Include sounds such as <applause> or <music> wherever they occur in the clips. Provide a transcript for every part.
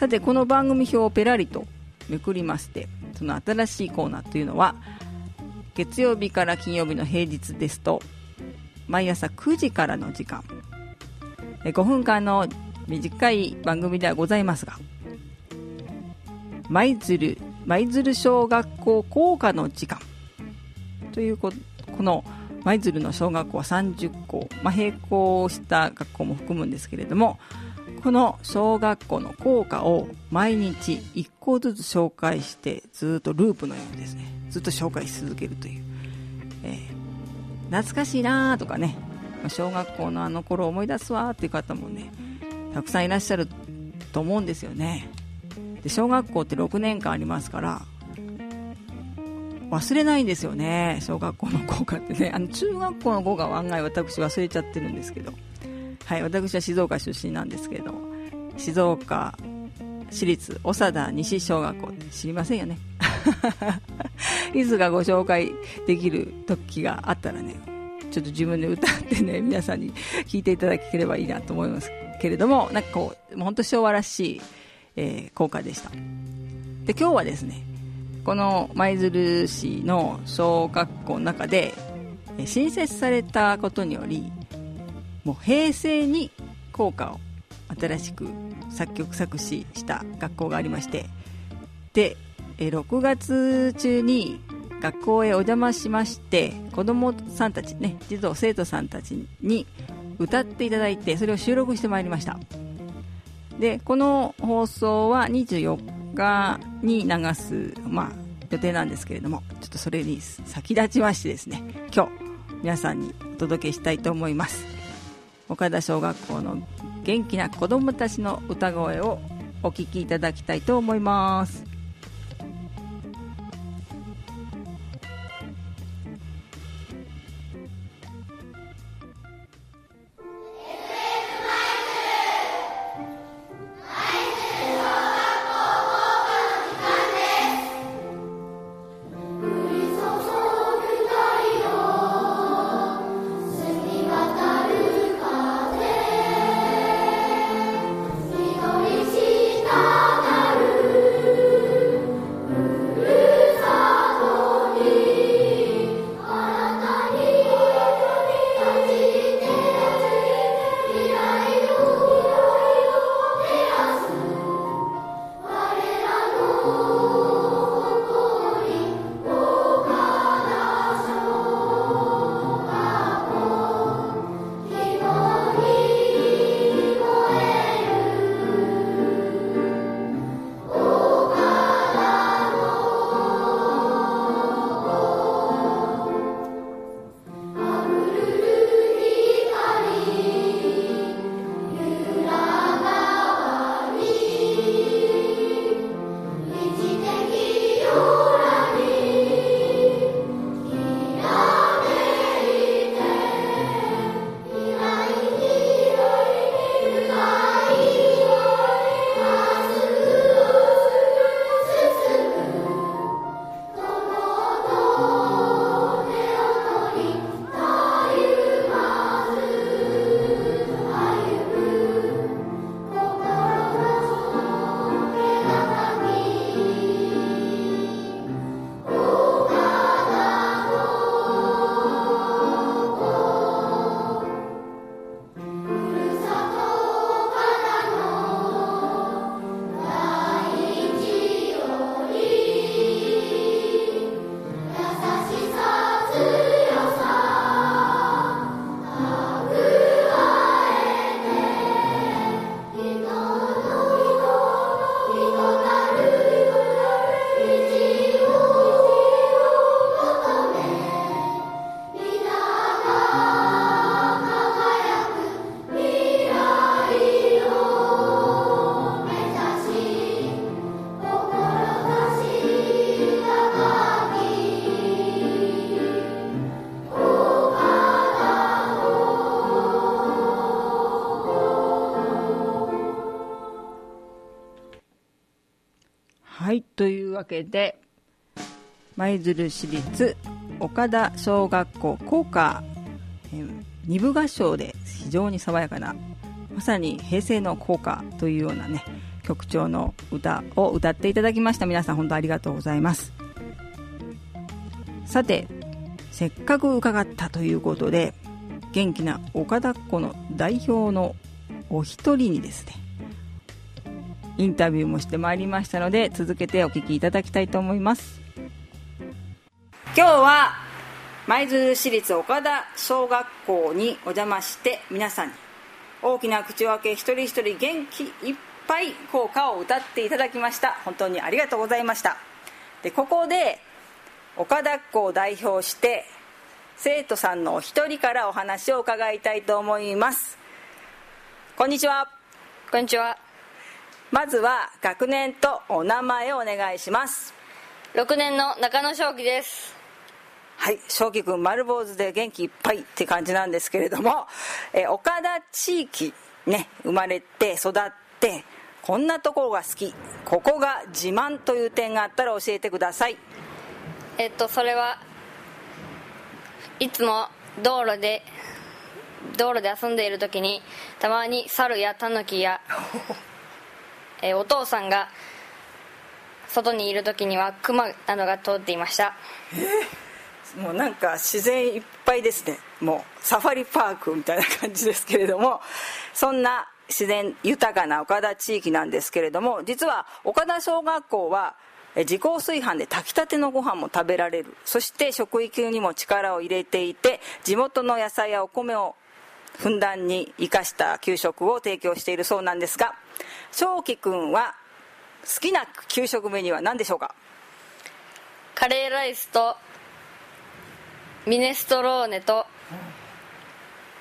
さてこの番組表をペラリとめくりましてその新しいコーナーというのは月曜日から金曜日の平日ですと毎朝9時からの時間5分間の短い番組ではございますが舞鶴舞鶴小学校校歌の時間。というこの舞鶴の小学校は30校、まあ、並行した学校も含むんですけれどもこの小学校の校歌を毎日1校ずつ紹介してずっとループのようにですねずっと紹介し続けるという、えー、懐かしいなとかね小学校のあの頃を思い出すわっていう方もねたくさんいらっしゃると思うんですよね。で小学校って6年間ありますから忘れないんですよね小学校の校歌ってね。あの中学校の校歌は案外私忘れちゃってるんですけど。はい私は静岡出身なんですけれども静岡市立長田西小学校知りませんよね。<laughs> いつかご紹介できる時があったらねちょっと自分で歌ってね皆さんに聞いていただければいいなと思いますけれどもなんかこう本当昭和らしい、えー、校歌でした。で今日はですねこの舞鶴市の小学校の中で新設されたことによりもう平成に校歌を新しく作曲作詞した学校がありましてで6月中に学校へお邪魔しまして子どもさんたちね児童生徒さんたちに歌っていただいてそれを収録してまいりました。でこの放送は24日に流す、まあ、予定なんですけれどもちょっとそれに先立ちましてですね今日皆さんにお届けしたいと思います。岡田小学校の元気な子どもたちの歌声をお聴きいただきたいと思います。けで舞鶴市立岡田小学校校歌、え2部合唱で非常に爽やかなまさに平成の効果というようなね曲調の歌を歌っていただきました。皆さん本当ありがとうございます。さてせっかく伺ったということで元気な岡田っ子の代表のお一人にですねインタビューもしてまいりましたので続けてお聞きいただきたいと思います。今日は舞鶴市立岡田小学校にお邪魔して皆さんに大きな口を開け一人一人元気いっぱい校歌を歌っていただきました。本当にありがとうございました。でここで岡田っ子を代表して生徒さんのお一人からお話を伺いたいと思います。こんにちは。こんにちは。まずは学年とお名前をお願いします。6年の中野正樹です。はい正樹君丸坊主で元気いっぱいって感じなんですけれども、え岡田地域ね生まれて育ってこんなところが好きここが自慢という点があったら教えてください。えっとそれはいつも道路で道路で遊んでいる時にたまに猿やタヌキや、<laughs> えーお父さんが外にいる時にはクマなどが通っていました。もうなんか自然いっぱいですね。もうサファリパークみたいな感じですけれどもそんな自然豊かな岡田地域なんですけれども実は岡田小学校は自校炊飯で炊きたてのご飯も食べられる。そして食育にも力を入れていて地元の野菜やお米をふんだんに生かした給食を提供しているそうなんですが正樹君は好きな給食メニューは何でしょうか？カレーライスとミネストローネと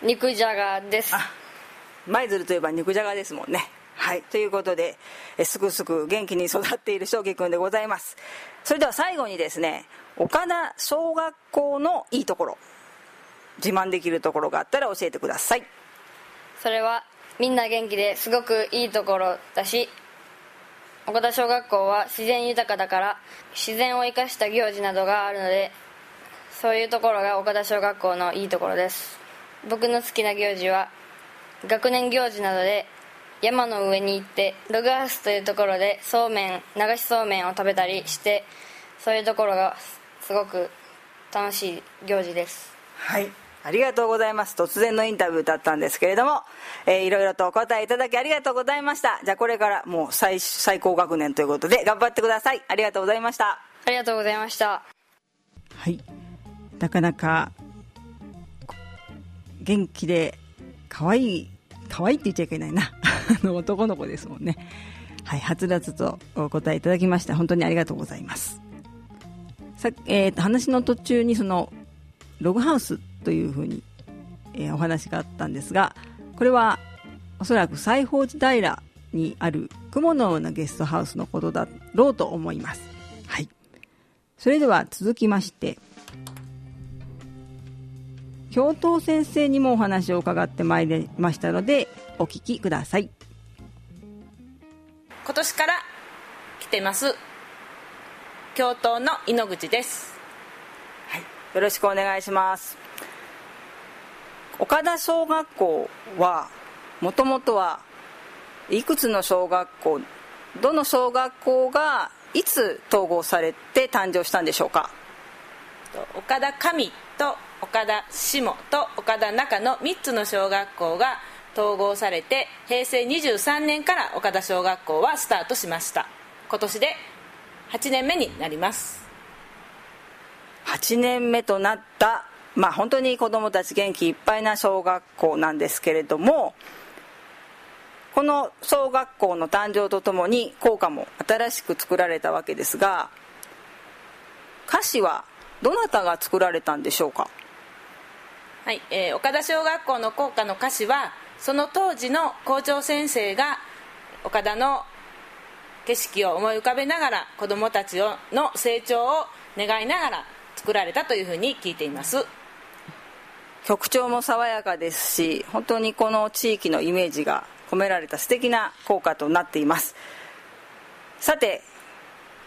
肉じゃがです。舞鶴といえば肉じゃがですもんね。はい。ということでえすくすく元気に育っている正樹君でございます。それでは最後にですね岡田小学校のいいところ自慢できるところがあったら教えてください。それはみんな元気ですごくいいところだし岡田小学校は自然豊かだから自然を生かした行事などがあるのでそういうところが岡田小学校のいいところです。僕の好きな行事は学年行事などで山の上に行ってログハウスというところでそうめん流しそうめんを食べたりしてそういうところがすごく楽しい行事です。はいありがとうございます。突然のインタビューだったんですけれども、えーいろいろとお答えいただきありがとうございました。じゃあこれからもう最最高学年ということで頑張ってください。ありがとうございました。ありがとうございました。はい。なかなかこ元気で可愛い可愛いって言っちゃいけないな。<laughs> あの男の子ですもんね。はいはつらつとお答えいただきました。本当にありがとうございます。さ、えーと話の途中にそのログハウスというふうに、えーお話があったんですがこれはおそらく西宝寺平にある雲のようなゲストハウスのことだろうと思います。はい。それでは続きまして教頭先生にもお話を伺ってまいりましたのでお聞きください。今年から来てます教頭の井ノ口です。よろしくお願いします岡田小学校はもともとはいくつの小学校どの小学校がいつ統合されて誕生したんでしょうか？と岡田上と岡田下と岡田中の3つの小学校が統合されて平成23年から岡田小学校はスタートしました。今年で8年目になります。8年目となったまあ本当に子どもたち元気いっぱいな小学校なんですけれどもこの小学校の誕生とともに校歌も新しく作られたわけですが歌詞はどなたが作られたんでしょうか？はい、えー岡田小学校の校歌の歌詞はその当時の校長先生が岡田の景色を思い浮かべながら子どもたちの成長を願いながら作られたというふうに聞いています。曲調も爽やかですし本当にこの地域のイメージが込められた素敵な校歌となっています。さて、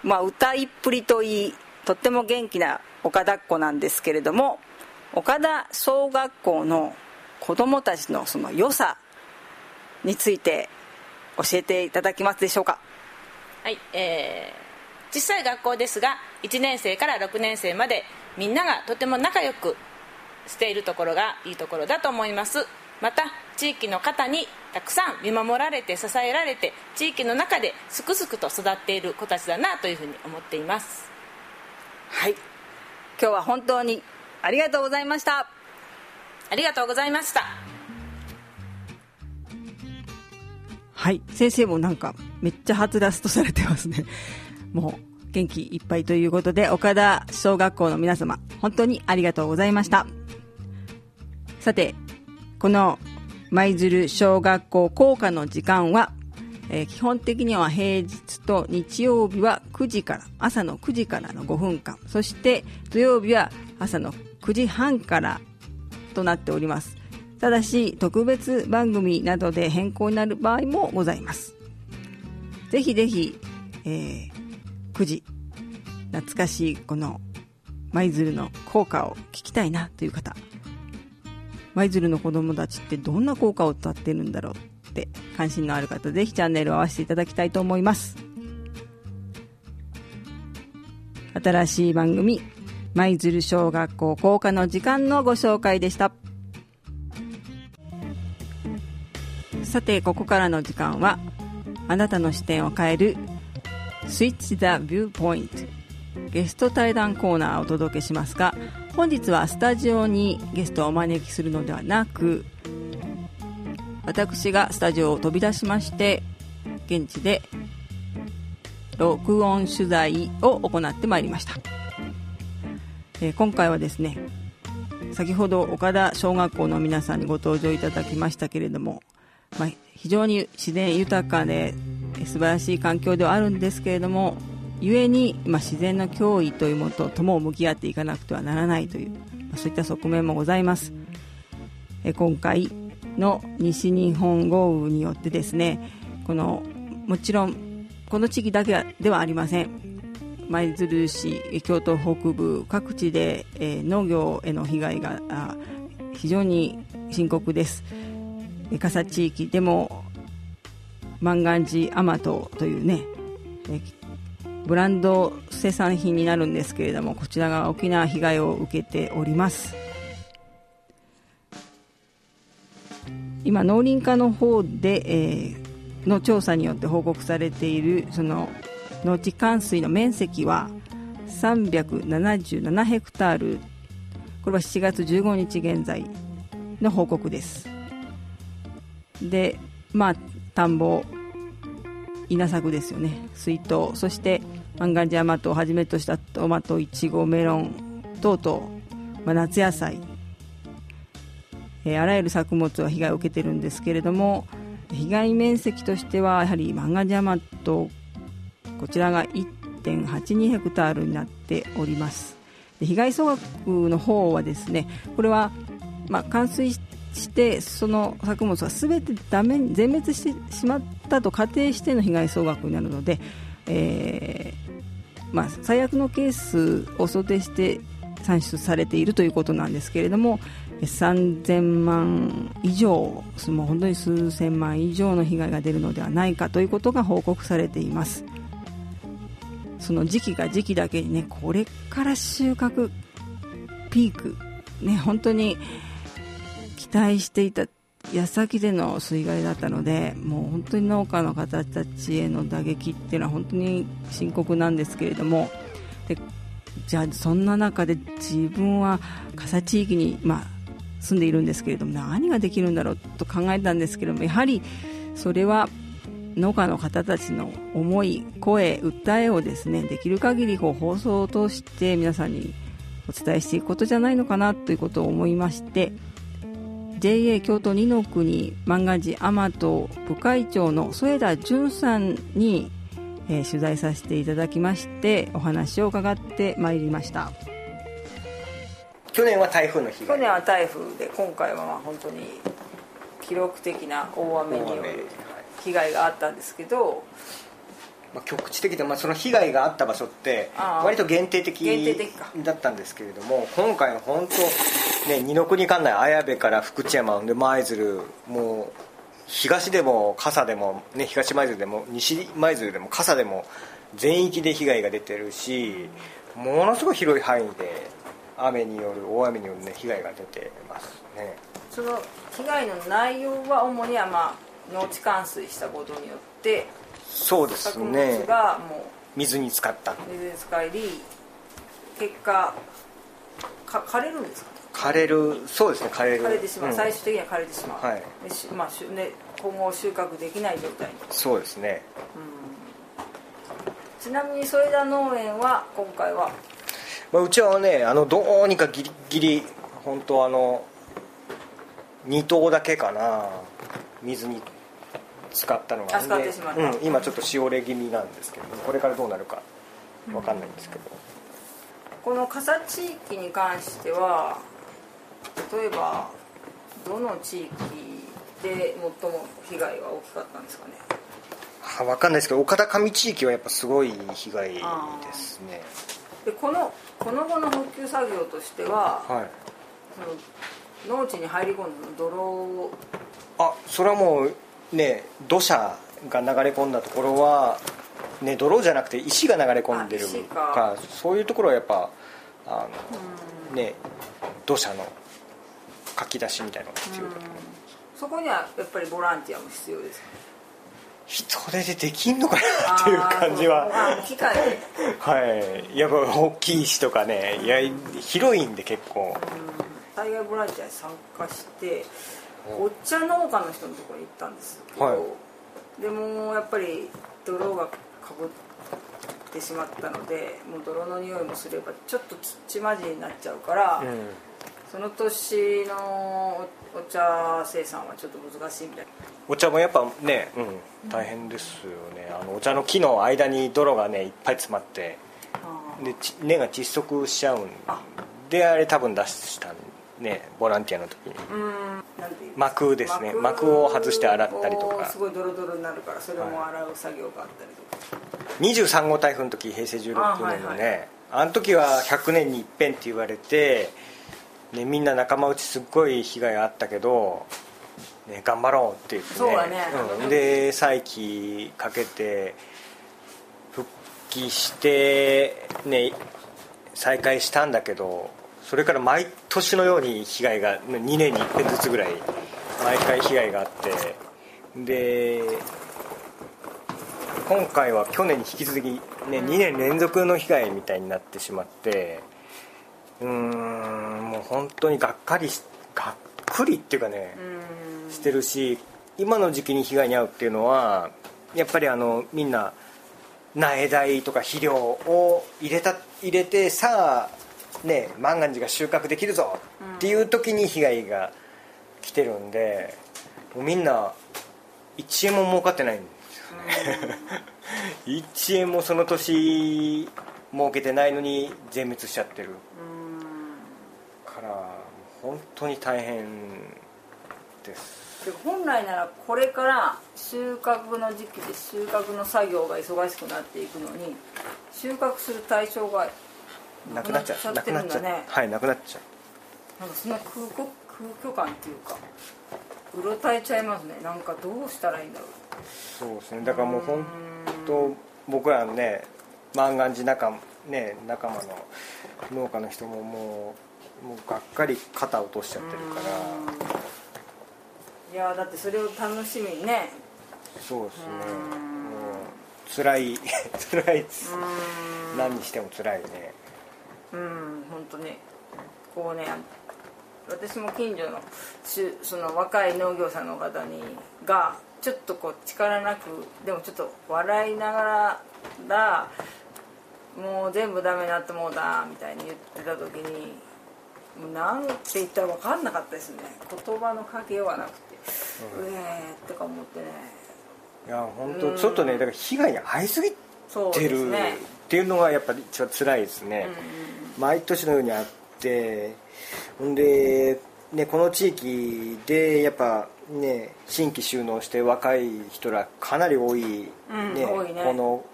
まあ、歌いっぷりといいとっても元気な岡田っ子なんですけれども岡田小学校の子どもたちのその良さについて教えていただきますでしょうか？はいえー、小さい学校ですが1年生から6年生までみんながとても仲良くしているところがいいところだと思います。また地域の方にたくさん見守られて支えられて地域の中ですくすくと育っている子たちだなというふうに思っています。はい。今日は本当にありがとうございました。ありがとうございました。はい。先生もなんかめっちゃはつらつとされてますね。もう元気いっぱいということで岡田小学校の皆様本当にありがとうございました。さてこの舞鶴小学校校歌の時間は、えー、基本的には平日と日曜日は9時から朝の9時からの5分間。そして土曜日は朝の9時半からとなっております。ただし特別番組などで変更になる場合もございます。ぜひぜひ、えー、9時懐かしいこの舞鶴の効果を聞きたいなという方。舞鶴の子供たちってどんな効果を歌ってるんだろうって関心のある方ぜひチャンネルを合わせていただきたいと思います。新しい番組舞鶴小学校校歌の時間のご紹介でした。さてここからの時間はあなたの視点を変えるスイッチ・ザ・ビューポイントゲスト対談コーナーをお届けしますが本日はスタジオにゲストをお招きするのではなく私がスタジオを飛び出しまして現地で録音取材を行ってまいりました、えー、今回はですね先ほど岡田小学校の皆さんにご登場いただきましたけれどもまあ、非常に自然豊かで素晴らしい環境ではあるんですけれども故に、まあ、自然の脅威というものと共を向き合っていかなくてはならないという、まあ、そういった側面もございます。え今回の西日本豪雨によってですねこのもちろんこの地域だけではありません。舞鶴市京都北部各地で、えー、農業への被害が非常に深刻です。笠地域でも万願寺甘党というねブランド生産品になるんですけれどもこちらが大きな被害を受けております。今農林課の方で、えー、の調査によって報告されているその農地冠水の面積は377ヘクタール。これは7月15日現在の報告です。でまあ田んぼ稲作ですよね。水筒。そして万願寺甘党をはじめとしたトマトいちごメロン等々、まあ、夏野菜、えー、あらゆる作物は被害を受けてるんですけれども被害面積としてはやはり万願寺甘党こちらが1.82ヘクタールになっております。被害総額の方はですねこれは、まあ、冠水してその作物は全てダメ全滅してしまったと仮定しての被害総額になるので、えー、まあ、最悪のケースを想定して算出されているということなんですけれども3000万以上もう本当に数千万以上の被害が出るのではないかということが報告されています。その時期が時期だけにねこれから収穫ピークね本当に待していた矢先での水害だったのでもう本当に農家の方たちへの打撃っていうのは本当に深刻なんですけれどもでじゃあそんな中で自分は笠地域に、まあ、住んでいるんですけれども何ができるんだろうと考えたんですけれどもやはりそれは農家の方たちの思い声訴えをですねできる限りこう放送を通して皆さんにお伝えしていくことじゃないのかなということを思いまして JA 京都二の国漫画寺天と部会長の添田淳さんに、えー、取材させていただきましてお話を伺ってまいりました。去年は台風の被害去年は台風で今回はまあ本当に記録的な大雨による被害があったんですけど、まあ、局地的で、まあ、その被害があった場所って割と限定的だったんですけれども今回の本当ね二の国管内綾部から福知山で舞鶴もう東でも傘でも、ね、東舞鶴でも西舞鶴でも傘でも全域で被害が出てるしものすごい広い範囲で雨による大雨による、ね、被害が出てますね。その被害の内容は主には、まあ、農地冠水したことによってそうですね。作物がもう水に浸かった。水に浸かり結果か枯れるんですか？枯れるそうですね枯れる。枯れてしまう、うん。最終的には枯れてしまう、はい。でしまあね、今後収穫できない状態に。そうですね。ちなみに添田農園は今回は？まあ、うちはねあのどうにかギリギリ本当あの2頭だけかな。水に使ったのがあ使ってしまった。でうん、今ちょっとしおれ気味なんですけどこれからどうなるか分かんないんですけど、この笠地域に関しては例えばどの地域で最も被害が大きかったんですかね？は分かんないですけど岡田上地域はやっぱすごい被害ですね。でこのこの後の復旧作業としてははい。その農地に入り込んだ泥をあそれはもうね土砂が流れ込んだところはね泥じゃなくて石が流れ込んでるかそういうところはやっぱあのね土砂のかき出しみたいなのが必要だとそこにはやっぱりボランティアも必要ですか？人手でできんのかなっていう感じは。はい。やっぱ大きい石とかねいや広いんで結構。災害ボランティアに参加してお茶農家の人のところに行ったんですけど、はい。でもやっぱり泥がかぶってしまったのでもう泥の匂いもすればちょっと土まじりになっちゃうから、うんその年のおお茶生産はちょっと難しいみたい。なお茶もやっぱね、うん、大変ですよね。あのお茶の木の間に泥がねいっぱい詰まってあでち根が窒息しちゃうんあであれ多分出したねボランティアの時に。膜ですね。膜を外して洗ったりとか。すごいドロドロになるからそれも洗う作業があったりとか、23号台風の時平成16年のねあはいはい。あの時は100年に一遍って言われて、ね、みんな仲間内すっごい被害あったけど、ね、頑張ろうって言ってそうだね。うん。で再起かけて復帰してね再開したんだけどそれから毎年のように被害が2年に一遍ずつぐらい毎回被害があって。で今回は去年に引き続き、ね、2年連続の被害みたいになってしまってうーん本当にがっかりしがっくりっていうかねしてるし今の時期に被害に遭うっていうのはやっぱりあのみんな苗代とか肥料を入れた入れてさあね万願寺が収穫できるぞっていう時に被害が来てるんでもうみんな1円も儲かってないんですよね。<laughs> 1円もその年儲けてないのに全滅しちゃってるから本当に大変です。で本来ならこれから収穫の時期で収穫の作業が忙しくなっていくのに収穫する対象がなくなっちゃう。なくなっちゃってるんだねはいなくなっちゃなんかそんな空虚空虚感っていうかうろたえちゃいますね。なんかどうしたらいいんだろう。うそうですね。だからもう本当僕らのね万願寺仲,、ね、仲間の農家の人ももうもうがっかり肩を落としちゃってるから。いやだってそれを楽しみにね。そうですね。もう辛い <laughs> 辛いです。何にしても辛いね。うん。本当に。こうね私も近所のしゅその若い農業者の方にがちょっとこう力なくでもちょっと笑いながらだもう全部ダメになってもうだみたいに言ってた時になんて言ったら分かんなかったですね。言葉のかけようがなくて、うえーとか思ってね。いや本当ちょっとねだから被害に遭いすぎてるっていうのがやっぱり一番辛いですね、毎年のようにあってほんで、ね、この地域でやっぱね新規収納して若い人らかなり多い,、うんね多いね。この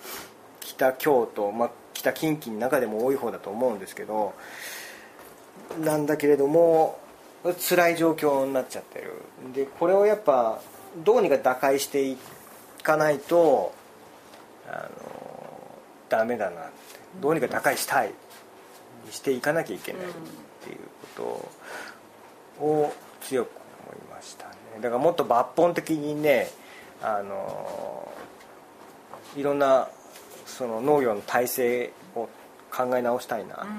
北京都、まあ、北近畿の中でも多い方だと思うんですけどなんだけれども辛い状況になっちゃってる。でこれをやっぱどうにか打開していかないとあのダメだなって。どうにか打開したい。していかなきゃいけないっていうことを強く思いましたね。だからもっと抜本的にねあのいろんなその農業の体制を考え直したいなっていう、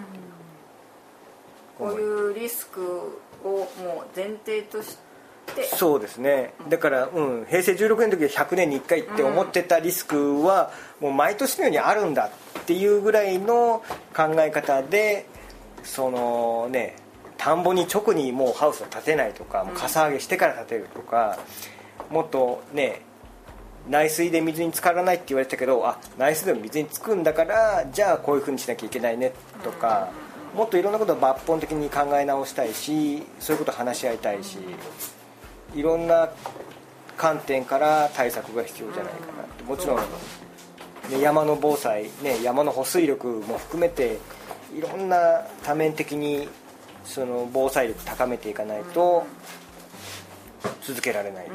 こういうリスクをもう前提として。そうですね。だから、うん、平成16年の時は100年に1回って思ってたリスクはもう毎年のようにあるんだっていうぐらいの考え方でそのね田んぼに直にもうハウスを建てないとかもうかさ上げしてから建てるとかもっとね内水で水に浸からないって言われてたけどあ内水でも水につくんだからじゃあこういうふうにしなきゃいけないねとかもっといろんなことを抜本的に考え直したいしそういうことを話し合いたいしいろんな観点から対策が必要じゃないかなって。もちろん、ね、山の防災、ね、山の保水力も含めていろんな多面的にその防災力高めていかないと続けられない。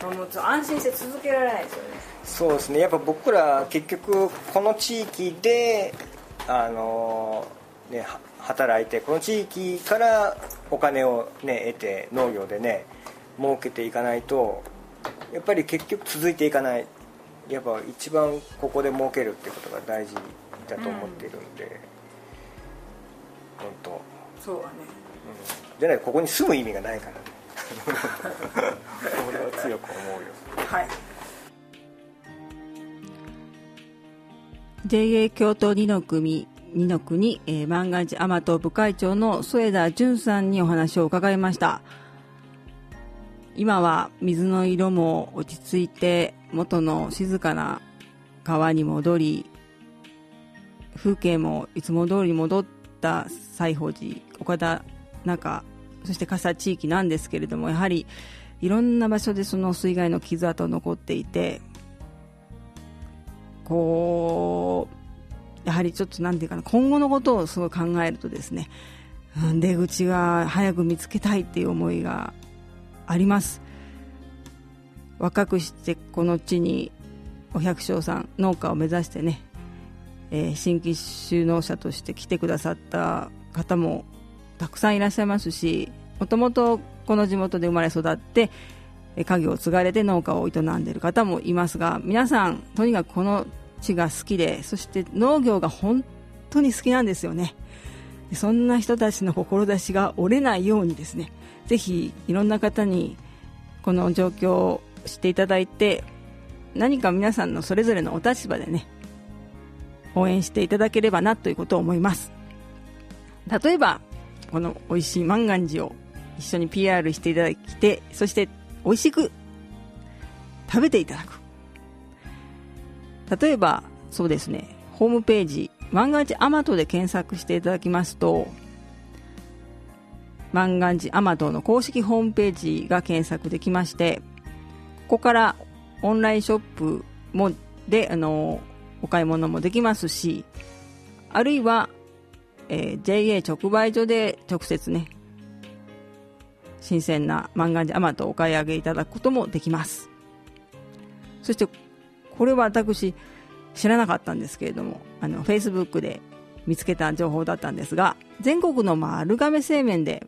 もう安心して続けられないですよね。そうですね。やっぱ僕ら結局この地域であのねは働いてこの地域からお金をね得て農業でね儲けていかないとやっぱり結局続いていかない。やっぱ一番ここで儲けるってことが大事だと思っているんで、本当。そうはね。じゃないとここに住む意味がないからね。<laughs> 俺は強く思うよ。はい JA 京都二の組二の国、えー、万願寺甘党部会長の添田淳さんにお話を伺いました。今は水の色も落ち着いて元の静かな川に戻り風景もいつも通り戻った西宝寺岡田中そして笠地域なんですけれどもやはりいろんな場所でその水害の傷跡残っていてこうやはりちょっとなんていうかな今後のことをすごい考えるとですねうん出口が早く見つけたいっていう思いがあります。若くしてこの地にお百姓さん農家を目指してね、えー新規就農者として来てくださった方もたくさんいらっしゃいますしもともとこの地元で生まれ育って家業を継がれて農家を営んでいる方もいますが皆さんとにかくこの地が好きでそして農業が本当に好きなんですよね。そんな人たちの志が折れないようにですねぜひいろんな方にこの状況を知っていただいて何か皆さんのそれぞれのお立場でね応援していただければなということを思います。例えばこの美味しい万願寺を一緒に PR していただいてそして美味しく食べていただく。例えばそうですね。ホームページ万願寺アマトで検索していただきますと万願寺アマトの公式ホームページが検索できましてここからオンラインショップもであのお買い物もできますしあるいは、えー JA 直売所で直接ね新鮮な万願寺アマトをお買い上げいただくこともできます。そしてこれは私知らなかったんですけれどもあの Facebook で見つけた情報だったんですが全国の丸亀製麺で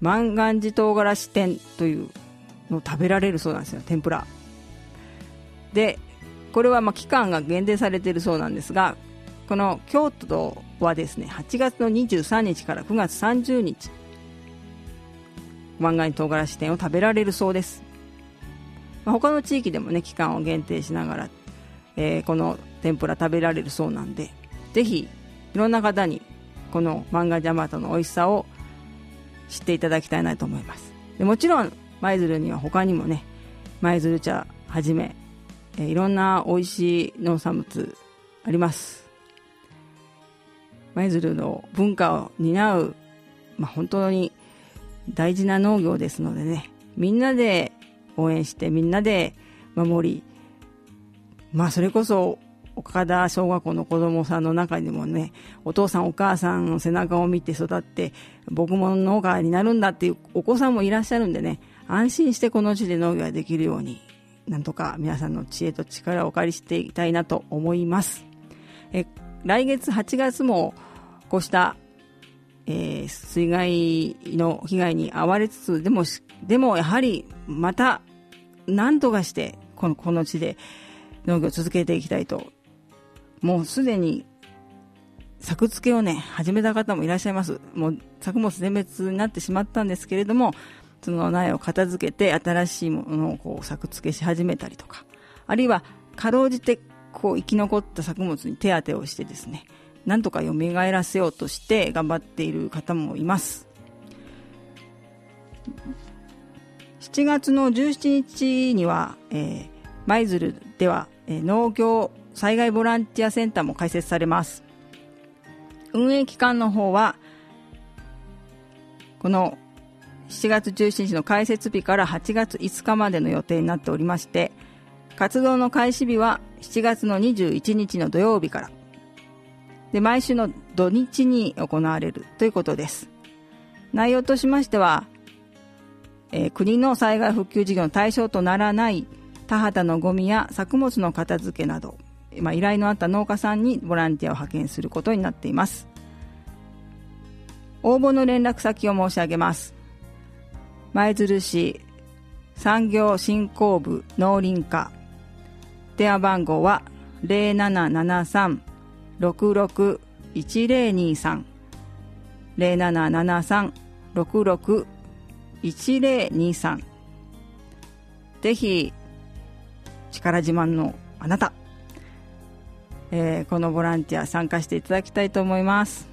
万願寺唐辛子店というのを食べられるそうなんですよ。天ぷら。でこれはま期間が限定されているそうなんですがこの京都はですね8月の23日から9月30日万願唐辛子店を食べられるそうです、他の地域でもね期間を限定しながら、えーこの天ぷら食べられるそうなんでぜひいろんな方にこの万願寺アマトの美味しさを知っていただきたいなと思います。でもちろん舞鶴には他にもね舞鶴茶はじめ、えーいろんな美味しい農産物あります。舞鶴の文化を担う、まあ、本当に大事な農業ですのでねみんなで応援してみんなで守りまあそれこそ岡田小学校の子供さんの中にもねお父さんお母さんの背中を見て育って僕も農家になるんだっていうお子さんもいらっしゃるんでね安心してこの地で農業ができるようになんとか皆さんの知恵と力をお借りしていきたいなと思います。え来月8月もこうした、えー、水害の被害に遭われつつでもでもやはりまた何とかしてこのこの地で農業を続けていきたいともうすでに作付けをね始めた方もいらっしゃいます。もう作物全滅になってしまったんですけれどもその苗を片付けて新しいものをこう作付けし始めたりとかあるいはかろうじてこう生き残った作物に手当てをしてですねなんとか蘇らせようとして頑張っている方もいます。7月の17日には、えー、舞鶴では、えー、農業災害ボランティアセンターも開設されます。運営期間の方はこの7月17日の開設日から8月5日までの予定になっておりまして活動の開始日は7月の21日の土曜日から。で毎週の土日に行われるということです。内容としましては、えー、国の災害復旧事業の対象とならない田畑のゴミや作物の片付けなど、まあ、依頼のあった農家さんにボランティアを派遣することになっています。応募の連絡先を申し上げます。舞鶴市産業振興部農林課。電話番号は0773 661023 0773-661023ぜひ力自慢のあなた、えー、このボランティア参加していただきたいと思います。